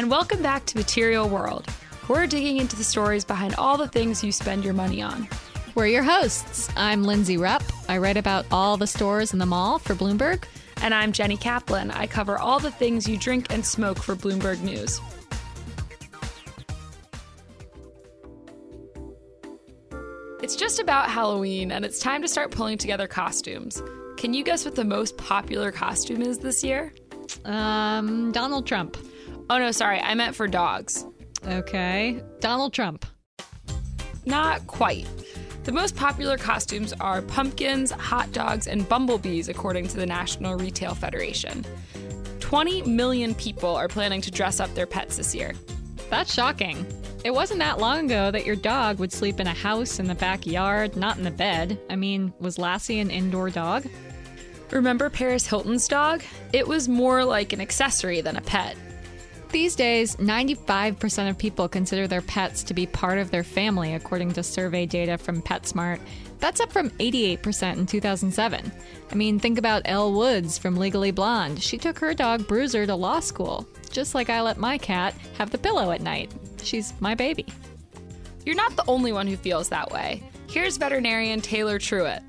and welcome back to Material World. We're digging into the stories behind all the things you spend your money on. We're your hosts. I'm Lindsey Rupp. I write about all the stores in the mall for Bloomberg. And I'm Jenny Kaplan. I cover all the things you drink and smoke for Bloomberg News. It's just about Halloween, and it's time to start pulling together costumes. Can you guess what the most popular costume is this year? Um, Donald Trump. Oh no, sorry, I meant for dogs. Okay. Donald Trump. Not quite. The most popular costumes are pumpkins, hot dogs, and bumblebees, according to the National Retail Federation. 20 million people are planning to dress up their pets this year. That's shocking. It wasn't that long ago that your dog would sleep in a house in the backyard, not in the bed. I mean, was Lassie an indoor dog? Remember Paris Hilton's dog? It was more like an accessory than a pet. These days, 95% of people consider their pets to be part of their family, according to survey data from PetSmart. That's up from 88% in 2007. I mean, think about Elle Woods from Legally Blonde. She took her dog Bruiser to law school, just like I let my cat have the pillow at night. She's my baby. You're not the only one who feels that way. Here's veterinarian Taylor Truitt.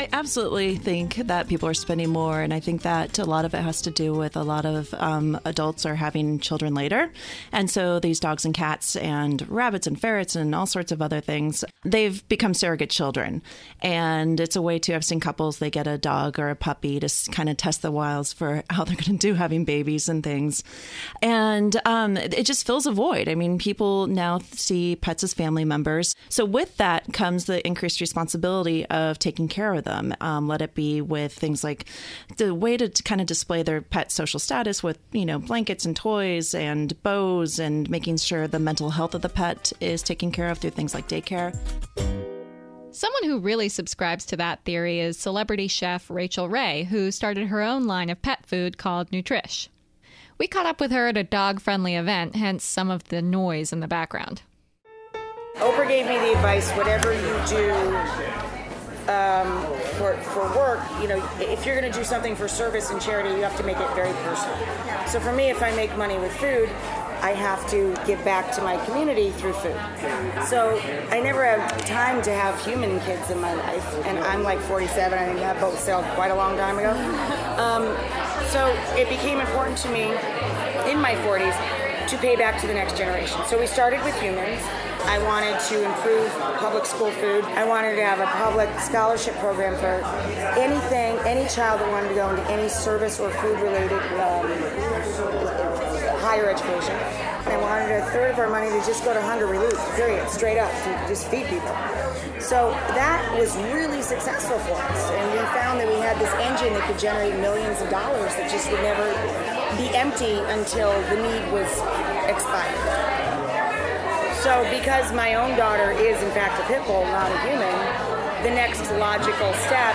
I absolutely think that people are spending more, and I think that a lot of it has to do with a lot of um, adults are having children later, and so these dogs and cats and rabbits and ferrets and all sorts of other things they've become surrogate children, and it's a way to. I've seen couples they get a dog or a puppy to kind of test the wiles for how they're going to do having babies and things, and um, it just fills a void. I mean, people now see pets as family members, so with that comes the increased responsibility of taking care of them. Um, let it be with things like the way to kind of display their pet social status with, you know, blankets and toys and bows and making sure the mental health of the pet is taken care of through things like daycare. Someone who really subscribes to that theory is celebrity chef Rachael Ray, who started her own line of pet food called Nutrish. We caught up with her at a dog friendly event, hence some of the noise in the background. Oprah gave me the advice whatever you do um, for, for work, you know, if you're going to do something for service and charity, you have to make it very personal. So for me, if I make money with food, I have to give back to my community through food. So I never have time to have human kids in my life, and I'm like 47. I think that boat sailed quite a long time ago. Um, so it became important to me in my 40s to pay back to the next generation. So we started with humans. I wanted to improve public school food. I wanted to have a public scholarship program for anything, any child that wanted to go into any service or food related um, higher education. And I wanted a third of our money to just go to hunger relief, period, straight up, to just feed people. So that was really successful for us. And we found that we had this engine that could generate millions of dollars that just would never be empty until the need was expired. So, because my own daughter is in fact a pit bull, not a human, the next logical step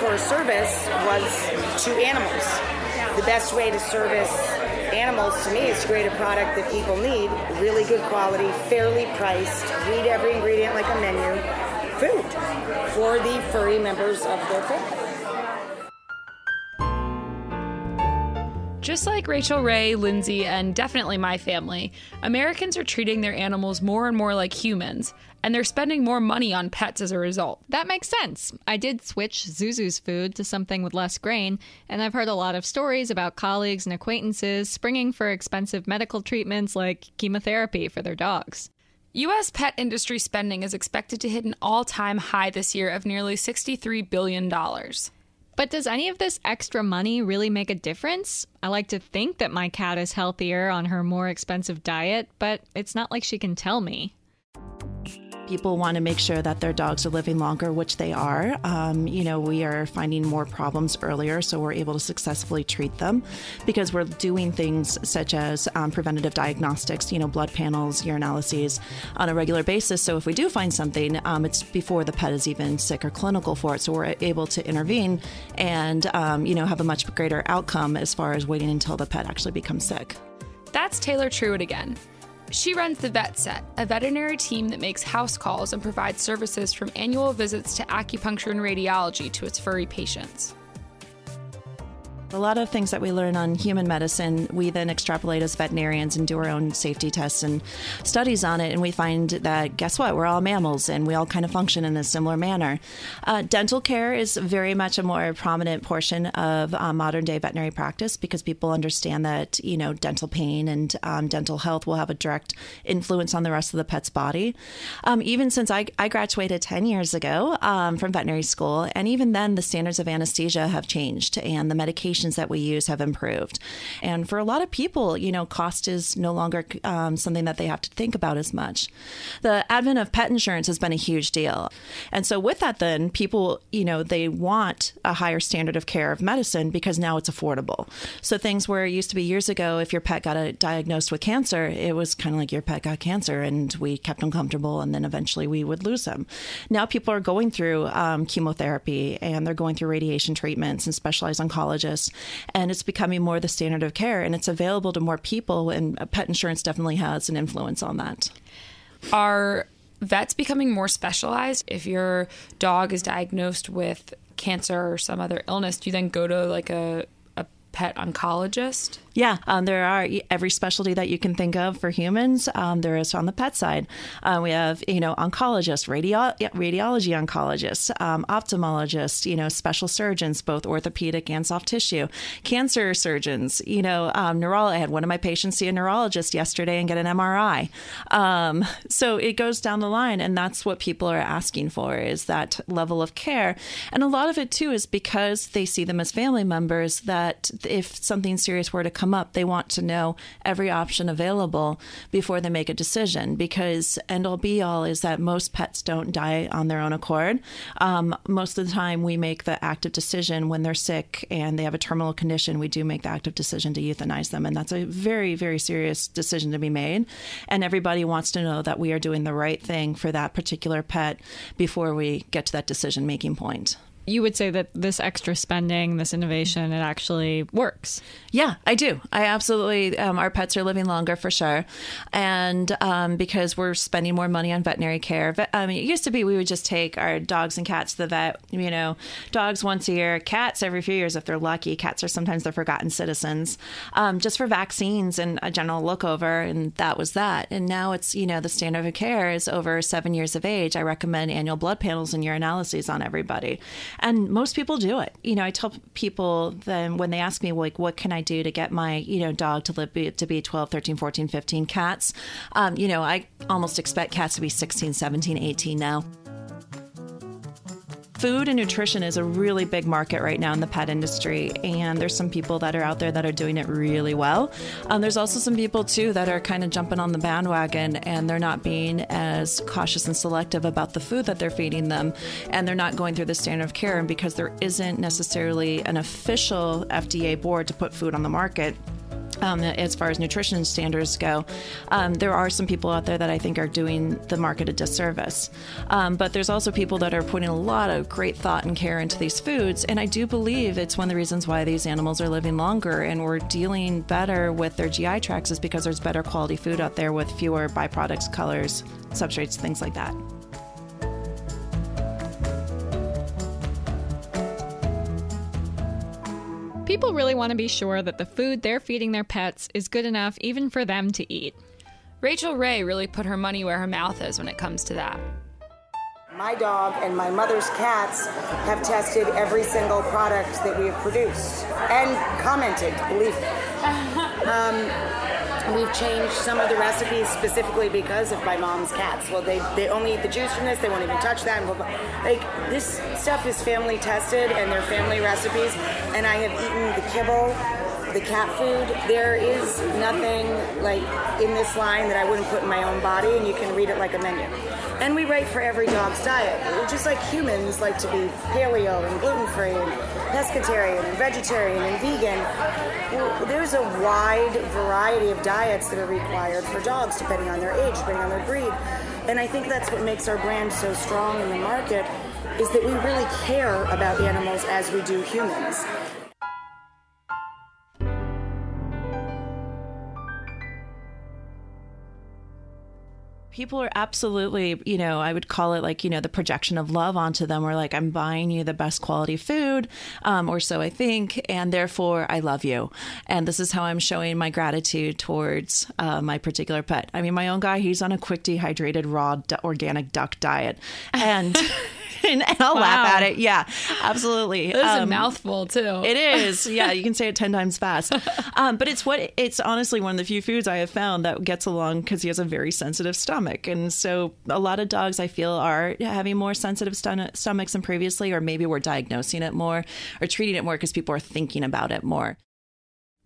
for service was to animals. The best way to service animals to me is to create a product that people need, really good quality, fairly priced, read every ingredient like a menu, food for the furry members of their family. Just like Rachael Ray, Lindsey, and definitely my family, Americans are treating their animals more and more like humans, and they're spending more money on pets as a result. That makes sense. I did switch Zuzu's food to something with less grain, and I've heard a lot of stories about colleagues and acquaintances springing for expensive medical treatments like chemotherapy for their dogs. U.S. pet industry spending is expected to hit an all time high this year of nearly $63 billion. But does any of this extra money really make a difference? I like to think that my cat is healthier on her more expensive diet, but it's not like she can tell me people want to make sure that their dogs are living longer, which they are. Um, you know, we are finding more problems earlier, so we're able to successfully treat them because we're doing things such as um, preventative diagnostics, you know, blood panels, urinalyses on a regular basis. So if we do find something, um, it's before the pet is even sick or clinical for it. So we're able to intervene and, um, you know, have a much greater outcome as far as waiting until the pet actually becomes sick. That's Taylor Truitt again. She runs the Vet Set, a veterinary team that makes house calls and provides services from annual visits to acupuncture and radiology to its furry patients. A lot of things that we learn on human medicine, we then extrapolate as veterinarians and do our own safety tests and studies on it. And we find that, guess what? We're all mammals and we all kind of function in a similar manner. Uh, dental care is very much a more prominent portion of uh, modern day veterinary practice because people understand that, you know, dental pain and um, dental health will have a direct influence on the rest of the pet's body. Um, even since I, I graduated 10 years ago um, from veterinary school, and even then, the standards of anesthesia have changed and the medications that we use have improved. And for a lot of people, you know, cost is no longer um, something that they have to think about as much. The advent of pet insurance has been a huge deal. And so, with that, then people, you know, they want a higher standard of care of medicine because now it's affordable. So, things where it used to be years ago, if your pet got a, diagnosed with cancer, it was kind of like your pet got cancer and we kept them comfortable and then eventually we would lose them. Now, people are going through um, chemotherapy and they're going through radiation treatments and specialized oncologists, and it's becoming more the standard of care and it's available to more people, and pet insurance definitely has an influence on that. Are vets becoming more specialized? If your dog is diagnosed with cancer or some other illness, do you then go to like a, a pet oncologist? Yeah, um, there are every specialty that you can think of for humans. Um, there is on the pet side. Uh, we have you know oncologists, radio- radiology oncologists, um, ophthalmologists, you know special surgeons, both orthopedic and soft tissue, cancer surgeons. You know, um, I had one of my patients see a neurologist yesterday and get an MRI. Um, so it goes down the line, and that's what people are asking for is that level of care. And a lot of it too is because they see them as family members. That if something serious were to come come up, they want to know every option available before they make a decision because end all be all is that most pets don't die on their own accord. Um, most of the time, we make the active decision when they're sick and they have a terminal condition. We do make the active decision to euthanize them. And that's a very, very serious decision to be made. And everybody wants to know that we are doing the right thing for that particular pet before we get to that decision making point you would say that this extra spending, this innovation, it actually works. Yeah, I do. I absolutely. Um, our pets are living longer for sure, and um, because we're spending more money on veterinary care. I mean, it used to be we would just take our dogs and cats to the vet. You know, dogs once a year, cats every few years if they're lucky. Cats are sometimes the forgotten citizens, um, just for vaccines and a general look over, and that was that. And now it's you know the standard of care is over seven years of age. I recommend annual blood panels and urinalyses on everybody and most people do it. You know, I tell people then when they ask me like, what can I do to get my you know dog to live to be 12, 13, 14, 15 cats? Um, you know, I almost expect cats to be 16, 17, 18 now food and nutrition is a really big market right now in the pet industry, and there's some people that are out there that are doing it really well. Um, there's also some people too that are kind of jumping on the bandwagon and they're not being as cautious and selective about the food that they're feeding them, and they're not going through the standard of care. And because there isn't necessarily an official FDA board to put food on the market, um, as far as nutrition standards go, um, there are some people out there that I think are doing the market a disservice. Um, but there's also people that are putting a lot of great thought and care into these foods. And I do believe it's one of the reasons why these animals are living longer and we're dealing better with their GI tracts is because there's better quality food out there with fewer byproducts, colors, substrates, things like that. People really want to be sure that the food they're feeding their pets is good enough even for them to eat. Rachael Ray really put her money where her mouth is when it comes to that. My dog and my mother's cats have tested every single product that we have produced and commented, believe me. Um, We've changed some of the recipes specifically because of my mom's cats. Well, they, they only eat the juice from this. They won't even touch that. Like this stuff is family tested and they're family recipes. And I have eaten the kibble, the cat food. There is nothing like in this line that I wouldn't put in my own body, and you can read it like a menu. And we write for every dog's diet. Just like humans like to be paleo and gluten free and pescatarian and vegetarian and vegan, well, there's a wide variety of diets that are required for dogs depending on their age, depending on their breed. And I think that's what makes our brand so strong in the market is that we really care about animals as we do humans. People are absolutely, you know, I would call it like, you know, the projection of love onto them. Or like, I'm buying you the best quality food, um, or so I think, and therefore I love you. And this is how I'm showing my gratitude towards uh, my particular pet. I mean, my own guy, he's on a quick dehydrated raw d- organic duck diet. And. and, I'll wow. laugh at it. Yeah, absolutely. It's um, a mouthful too. It is. Yeah, you can say it ten times fast. Um, but it's what it's honestly one of the few foods I have found that gets along because he has a very sensitive stomach, and so a lot of dogs I feel are having more sensitive stomachs than previously, or maybe we're diagnosing it more or treating it more because people are thinking about it more.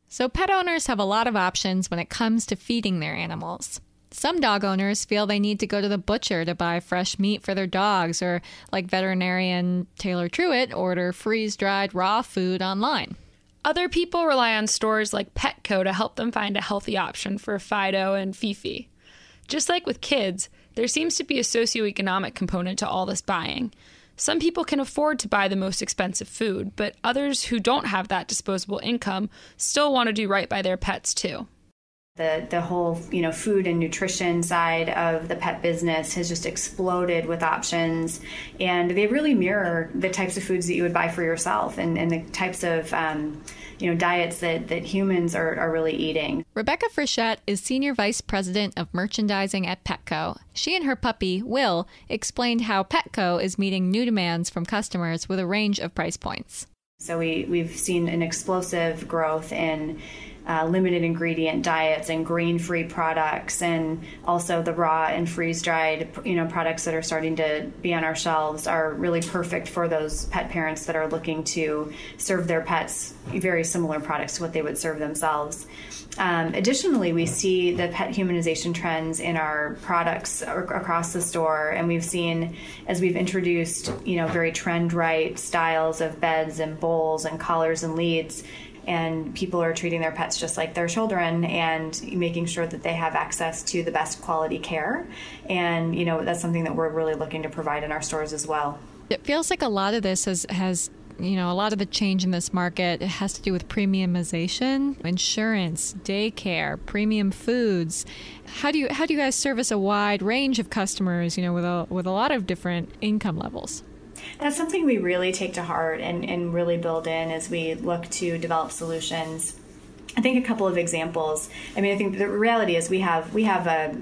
So, pet owners have a lot of options when it comes to feeding their animals. Some dog owners feel they need to go to the butcher to buy fresh meat for their dogs, or, like veterinarian Taylor Truitt, order freeze dried raw food online. Other people rely on stores like Petco to help them find a healthy option for Fido and Fifi. Just like with kids, there seems to be a socioeconomic component to all this buying. Some people can afford to buy the most expensive food, but others who don't have that disposable income still want to do right by their pets too the the whole you know food and nutrition side of the pet business has just exploded with options. And they really mirror the types of foods that you would buy for yourself and, and the types of um, you know diets that, that humans are, are really eating. Rebecca frichette is senior vice president of merchandising at petco. She and her puppy will explained how petco is meeting new demands from customers with a range of price points. So we, we've seen an explosive growth in uh, limited ingredient diets and grain free products and also the raw and freeze dried you know products that are starting to be on our shelves are really perfect for those pet parents that are looking to serve their pets very similar products to what they would serve themselves. Um, additionally, we see the pet humanization trends in our products across the store, and we've seen as we've introduced, you know, very trend right styles of beds and bowls and collars and leads and people are treating their pets just like their children and making sure that they have access to the best quality care and you know that's something that we're really looking to provide in our stores as well it feels like a lot of this has has you know, a lot of the change in this market has to do with premiumization, insurance, daycare, premium foods. How do you how do you guys service a wide range of customers, you know, with a with a lot of different income levels? That's something we really take to heart and, and really build in as we look to develop solutions. I think a couple of examples. I mean, I think the reality is we have we have a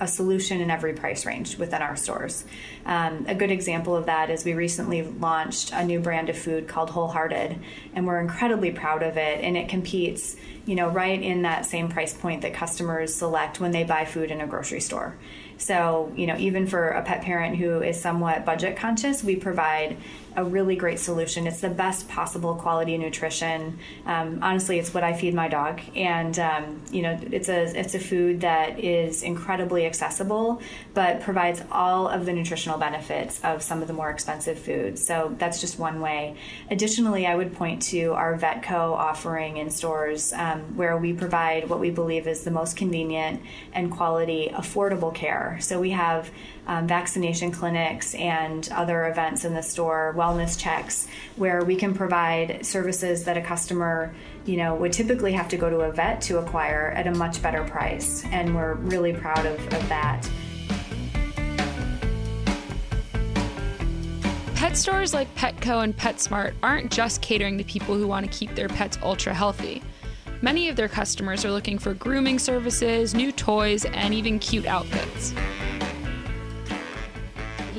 a solution in every price range within our stores. Um, a good example of that is we recently launched a new brand of food called Wholehearted, and we're incredibly proud of it. And it competes, you know, right in that same price point that customers select when they buy food in a grocery store. So, you know, even for a pet parent who is somewhat budget conscious, we provide a really great solution. It's the best possible quality nutrition. Um, honestly, it's what I feed my dog, and um, you know, it's a it's a food that is incredibly accessible, but provides all of the nutritional benefits of some of the more expensive foods. So that's just one way. Additionally, I would point to our Vetco offering in stores, um, where we provide what we believe is the most convenient and quality, affordable care. So we have um, vaccination clinics and other events in the store, wellness checks, where we can provide services that a customer, you know, would typically have to go to a vet to acquire at a much better price. And we're really proud of, of that. Pet stores like Petco and PetSmart aren't just catering to people who want to keep their pets ultra healthy. Many of their customers are looking for grooming services, new toys, and even cute outfits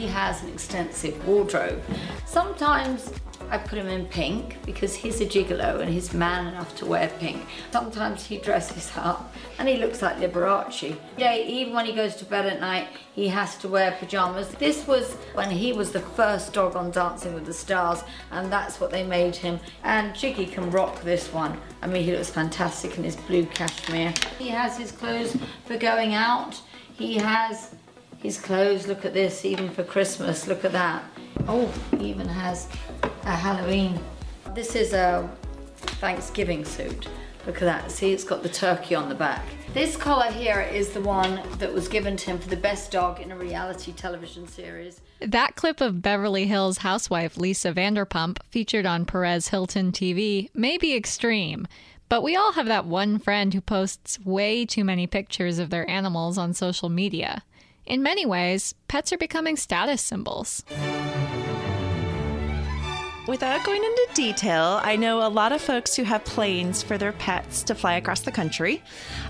he has an extensive wardrobe. Sometimes I put him in pink because he's a gigolo and he's man enough to wear pink. Sometimes he dresses up and he looks like Liberace. Yeah, even when he goes to bed at night, he has to wear pajamas. This was when he was the first dog on Dancing with the Stars, and that's what they made him. And Giggy can rock this one. I mean, he looks fantastic in his blue cashmere. He has his clothes for going out. He has his clothes. Look at this, even for Christmas. Look at that. Oh, he even has a Halloween. This is a Thanksgiving suit. Look at that. See, it's got the turkey on the back. This collar here is the one that was given to him for the best dog in a reality television series. That clip of Beverly Hills housewife Lisa Vanderpump, featured on Perez Hilton TV, may be extreme. But we all have that one friend who posts way too many pictures of their animals on social media. In many ways, pets are becoming status symbols. Without going into detail, I know a lot of folks who have planes for their pets to fly across the country,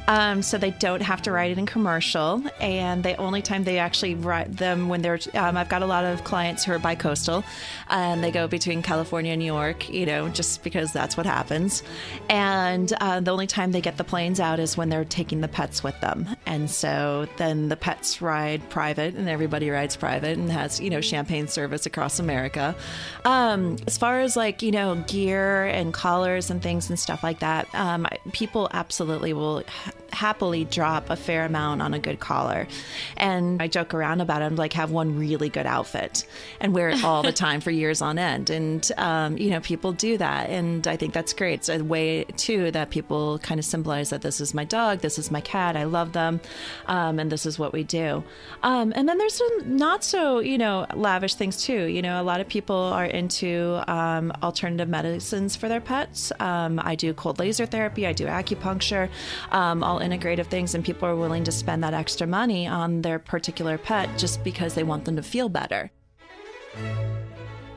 um, so they don't have to ride it in commercial. And the only time they actually ride them when they're, um, I've got a lot of clients who are bi-coastal, and they go between California and New York, you know, just because that's what happens. And uh, the only time they get the planes out is when they're taking the pets with them, and so then the pets ride private, and everybody rides private, and has you know champagne service across America. Um, as far as like you know gear and collars and things and stuff like that um, people absolutely will ha- happily drop a fair amount on a good collar. And i joke around about it. I'm like have one really good outfit and wear it all the time for years on end. And um, you know people do that. And i think that's great. It's a way too that people kind of symbolize that this is my dog this is my cat i love them um, and this is what we do. Um, and then there's some not so you know lavish things too. You know a lot of people are into um, alternative medicines for their pets. Um, I do cold laser therapy, I do acupuncture, um, all integrative things, and people are willing to spend that extra money on their particular pet just because they want them to feel better.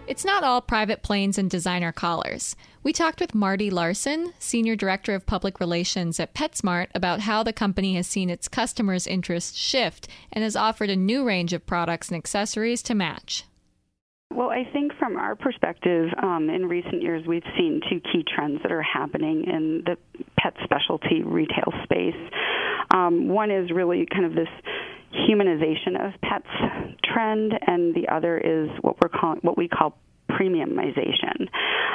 It's not all private planes and designer collars. We talked with Marty Larson, Senior Director of Public Relations at PetSmart, about how the company has seen its customers' interests shift and has offered a new range of products and accessories to match. Well, I think from our perspective, um, in recent years, we've seen two key trends that are happening in the pet specialty retail space. Um, one is really kind of this humanization of pets trend, and the other is what we're calling what we call premiumization.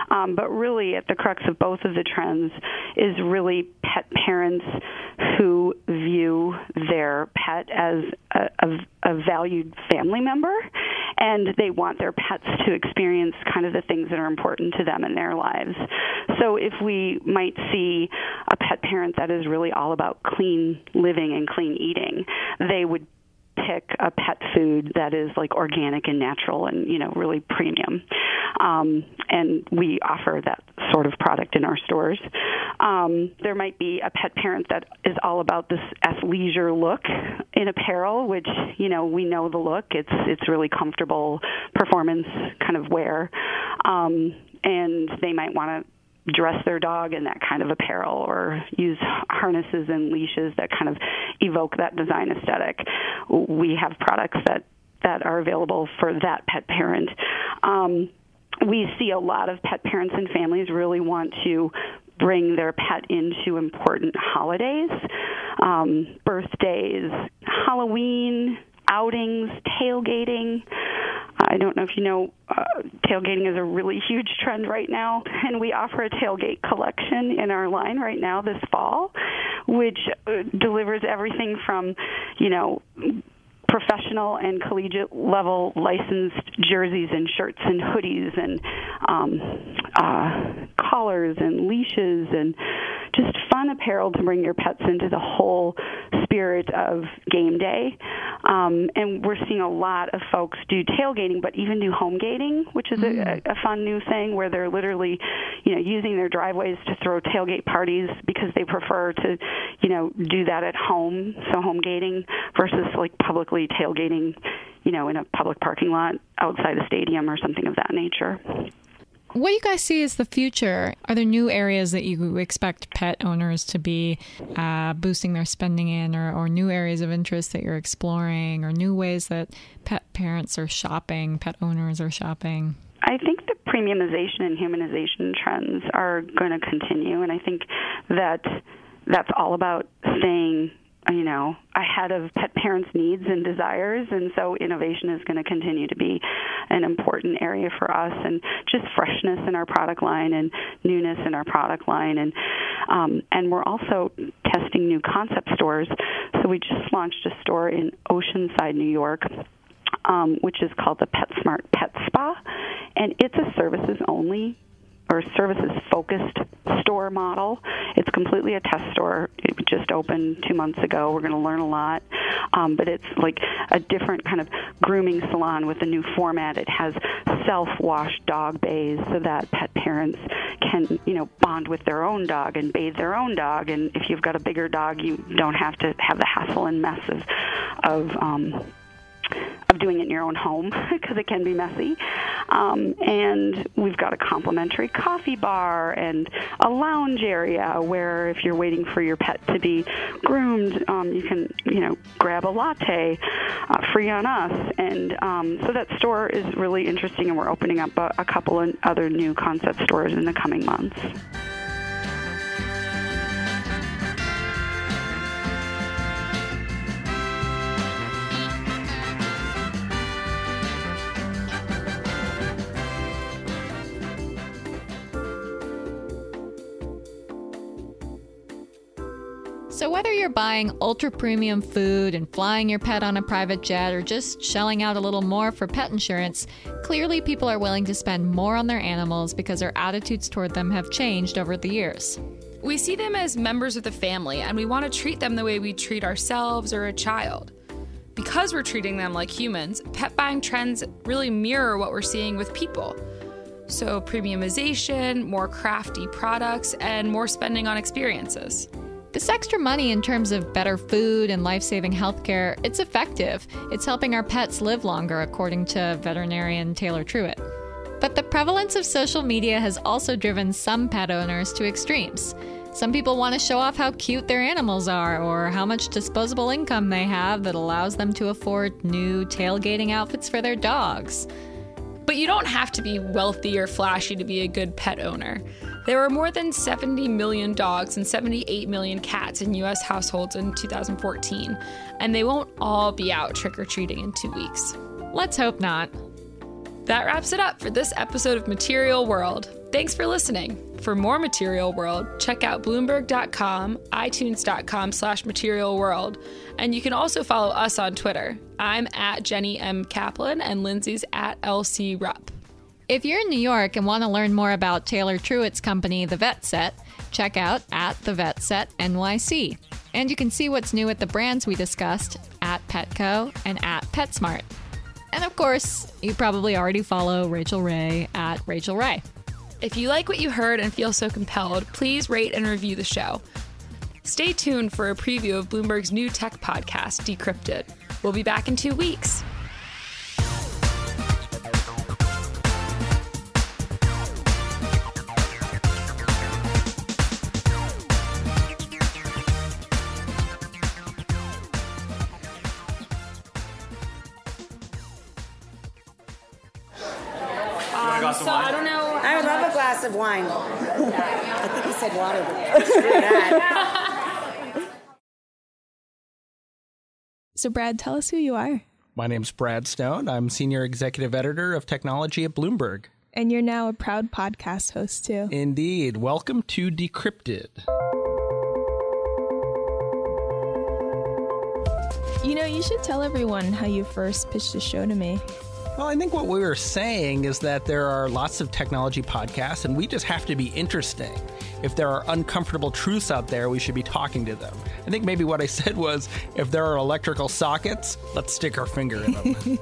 Um, but really, at the crux of both of the trends is really pet parents who view their pet as a, a, a valued family member and they want their pets to experience kind of the things that are important to them in their lives. So if we might see a pet parent that is really all about clean living and clean eating, they would pick a pet food that is like organic and natural and you know really premium. Um, and we offer that sort of product in our stores. Um, there might be a pet parent that is all about this athleisure look in apparel which you know we know the look. It's it's really comfortable performance kind of wear. Um, and they might want to dress their dog in that kind of apparel or use harnesses and leashes that kind of evoke that design aesthetic. We have products that that are available for that pet parent. Um, we see a lot of pet parents and families really want to bring their pet into important holidays, um, birthdays, Halloween, outings, tailgating. I don't know if you know, uh, tailgating is a really huge trend right now, and we offer a tailgate collection in our line right now this fall, which uh, delivers everything from, you know, professional and collegiate level licensed jerseys and shirts and hoodies and um, uh, collars and leashes and just fun apparel to bring your pets into the whole spirit of game day. Um, and we're seeing a lot of folks do tailgating, but even do home gating, which is mm. a, a fun new thing where they're literally, you know, using their driveways to throw tailgate parties because they prefer to, you know, do that at home. So home gating versus like publicly tailgating, you know, in a public parking lot outside a stadium or something of that nature. What do you guys see as the future? Are there new areas that you expect pet owners to be uh, boosting their spending in, or, or new areas of interest that you're exploring, or new ways that pet parents are shopping, pet owners are shopping? I think the premiumization and humanization trends are going to continue, and I think that that's all about staying you know ahead of pet parents needs and desires. And so innovation is going to continue to be an important area for us and just freshness in our product line and newness in our product line. And um, and we're also testing new concept stores. So we just launched a store in oceanside new york um, which is called the PetSmart Pet Spa, and it's a services only or services focused store model. It's completely a test store. It just opened two months ago. We're going to learn a lot, um, but it's like a different kind of grooming salon with a new format. It has self wash dog bays so that pet parents can, you know, bond with their own dog and bathe their own dog. And if you've got a bigger dog, you don't have to have the hassle and mess of, of um, of doing it in your own home because it can be messy. Um, and we've got a complimentary coffee bar and a lounge area where if you're waiting for your pet to be groomed, um, you can you know grab a latte uh, free on us. And um, so that store is really interesting, and we're opening up a, a couple of other new concept stores in the coming months. You're buying ultra premium food and flying your pet on a private jet or just shelling out a little more for pet insurance, clearly people are willing to spend more on their animals because our attitudes toward them have changed over the years. We see them as members of the family and we want to treat them the way we treat ourselves or a child. Because we're treating them like humans, pet buying trends really mirror what we're seeing with people. So, premiumization, more crafty products, and more spending on experiences. This extra money in terms of better food and life-saving healthcare, it's effective. It's helping our pets live longer according to veterinarian Taylor Truitt. But the prevalence of social media has also driven some pet owners to extremes. Some people want to show off how cute their animals are or how much disposable income they have that allows them to afford new tailgating outfits for their dogs. But you don't have to be wealthy or flashy to be a good pet owner. There were more than 70 million dogs and 78 million cats in US households in 2014, and they won't all be out trick or treating in two weeks. Let's hope not. That wraps it up for this episode of Material World. Thanks for listening. For more Material World, check out Bloomberg.com, iTunes.com slash Material World, and you can also follow us on Twitter. I'm at Jenny M. Kaplan and Lindsey's at LC Rupp. If you're in New York and want to learn more about Taylor Truitt's company, The Vet Set, check out at The Vet Set NYC. And you can see what's new at the brands we discussed at Petco and at PetSmart. And of course, you probably already follow Rachael Ray at Rachael Ray. If you like what you heard and feel so compelled, please rate and review the show. Stay tuned for a preview of Bloomberg's new tech podcast, Decrypted. We'll be back in two weeks. Um, so I don't know. I love a glass of wine. I think he said water, So, Brad, tell us who you are. My name's Brad Stone. I'm Senior Executive Editor of Technology at Bloomberg. And you're now a proud podcast host, too. Indeed. Welcome to Decrypted. You know, you should tell everyone how you first pitched the show to me. Well, I think what we were saying is that there are lots of technology podcasts, and we just have to be interesting. If there are uncomfortable truths out there, we should be talking to them. I think maybe what I said was if there are electrical sockets, let's stick our finger in them.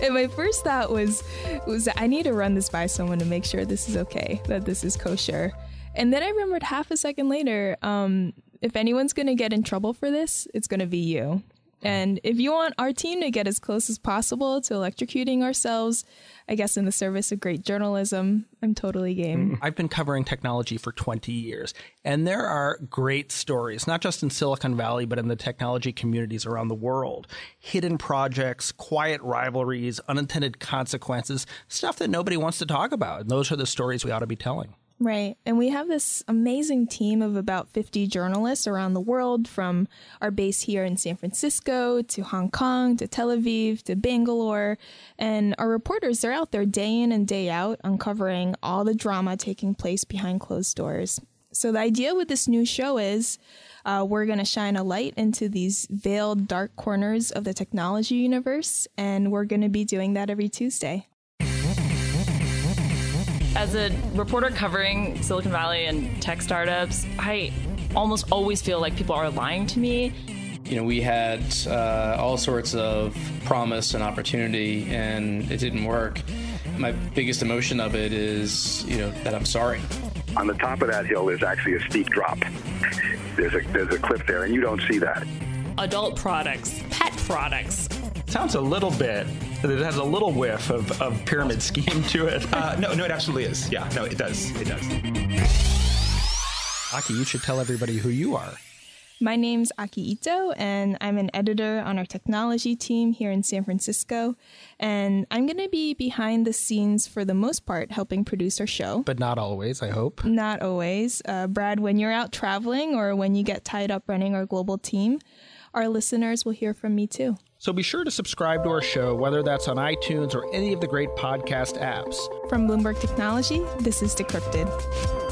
and my first thought was was I need to run this by someone to make sure this is okay, that this is kosher. And then I remembered half a second later, um, if anyone's going to get in trouble for this, it's going to be you. Mm-hmm. And if you want our team to get as close as possible to electrocuting ourselves, I guess in the service of great journalism, I'm totally game. Mm-hmm. I've been covering technology for 20 years, and there are great stories, not just in Silicon Valley, but in the technology communities around the world. Hidden projects, quiet rivalries, unintended consequences, stuff that nobody wants to talk about. And those are the stories we ought to be telling. Right. And we have this amazing team of about 50 journalists around the world from our base here in San Francisco to Hong Kong to Tel Aviv to Bangalore. And our reporters, they're out there day in and day out uncovering all the drama taking place behind closed doors. So the idea with this new show is uh, we're going to shine a light into these veiled dark corners of the technology universe. And we're going to be doing that every Tuesday. As a reporter covering Silicon Valley and tech startups, I almost always feel like people are lying to me. You know, we had uh, all sorts of promise and opportunity, and it didn't work. my biggest emotion of it is, you know, that I'm sorry. On the top of that hill, there's actually a steep drop. There's a there's a cliff there, and you don't see that. Adult products, pet products. Sounds a little bit. It has a little whiff of, of pyramid scheme to it. Uh, no, no, it absolutely is. Yeah, no, it does. It does. Aki, you should tell everybody who you are. My name's Aki Ito, and I'm an editor on our technology team here in San Francisco. And I'm going to be behind the scenes for the most part, helping produce our show. But not always, I hope. Not always. Uh, Brad, when you're out traveling or when you get tied up running our global team, our listeners will hear from me too. So be sure to subscribe to our show, whether that's on iTunes or any of the great podcast apps. From Bloomberg Technology, this is Decrypted.